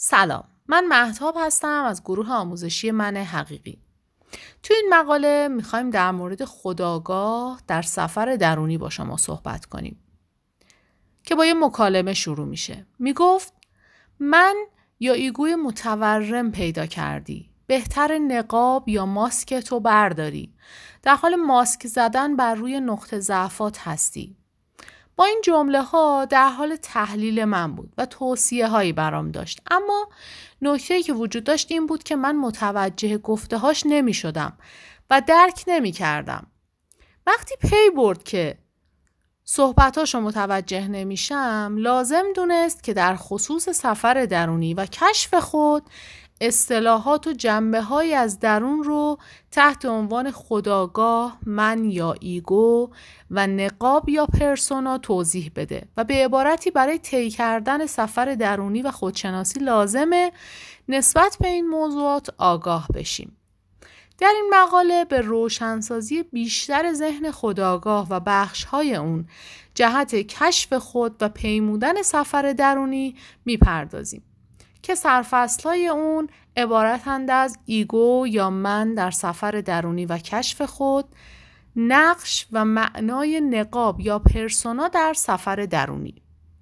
سلام من محتاب هستم از گروه آموزشی من حقیقی. تو این مقاله می‌خوایم در مورد خداگاه در سفر درونی با شما صحبت کنیم که با یه مکالمه شروع میشه. می‌گفت من یا ایگوی متورم پیدا کردی بهتر نقاب یا ماسک تو برداری. در حال ماسک زدن بر روی نقطه ضعفات هستی. با این جمله ها در حال تحلیل من بود و توصیه هایی برام داشت اما نکته‌ای که وجود داشت این بود که من متوجه گفته هاش نمی شدم و درک نمی کردم. وقتی پی برد که صحبتاشو متوجه نمیشم لازم دونست که در خصوص سفر درونی و کشف خود اصطلاحات و جنبه های از درون رو تحت عنوان خودآگاه، من یا ایگو و نقاب یا پرسونا توضیح بده و به عبارتی برای طی کردن سفر درونی و خودشناسی لازمه نسبت به این موضوعات آگاه بشیم. در این مقاله به روشنسازی بیشتر ذهن خداگاه و بخش های اون جهت کشف خود و پیمودن سفر درونی می‌پردازیم. که سرفصلهای اون عبارتند از ایگو یا من در سفر درونی و کشف خود نقش و معنای نقاب یا پرسونا در سفر درونی.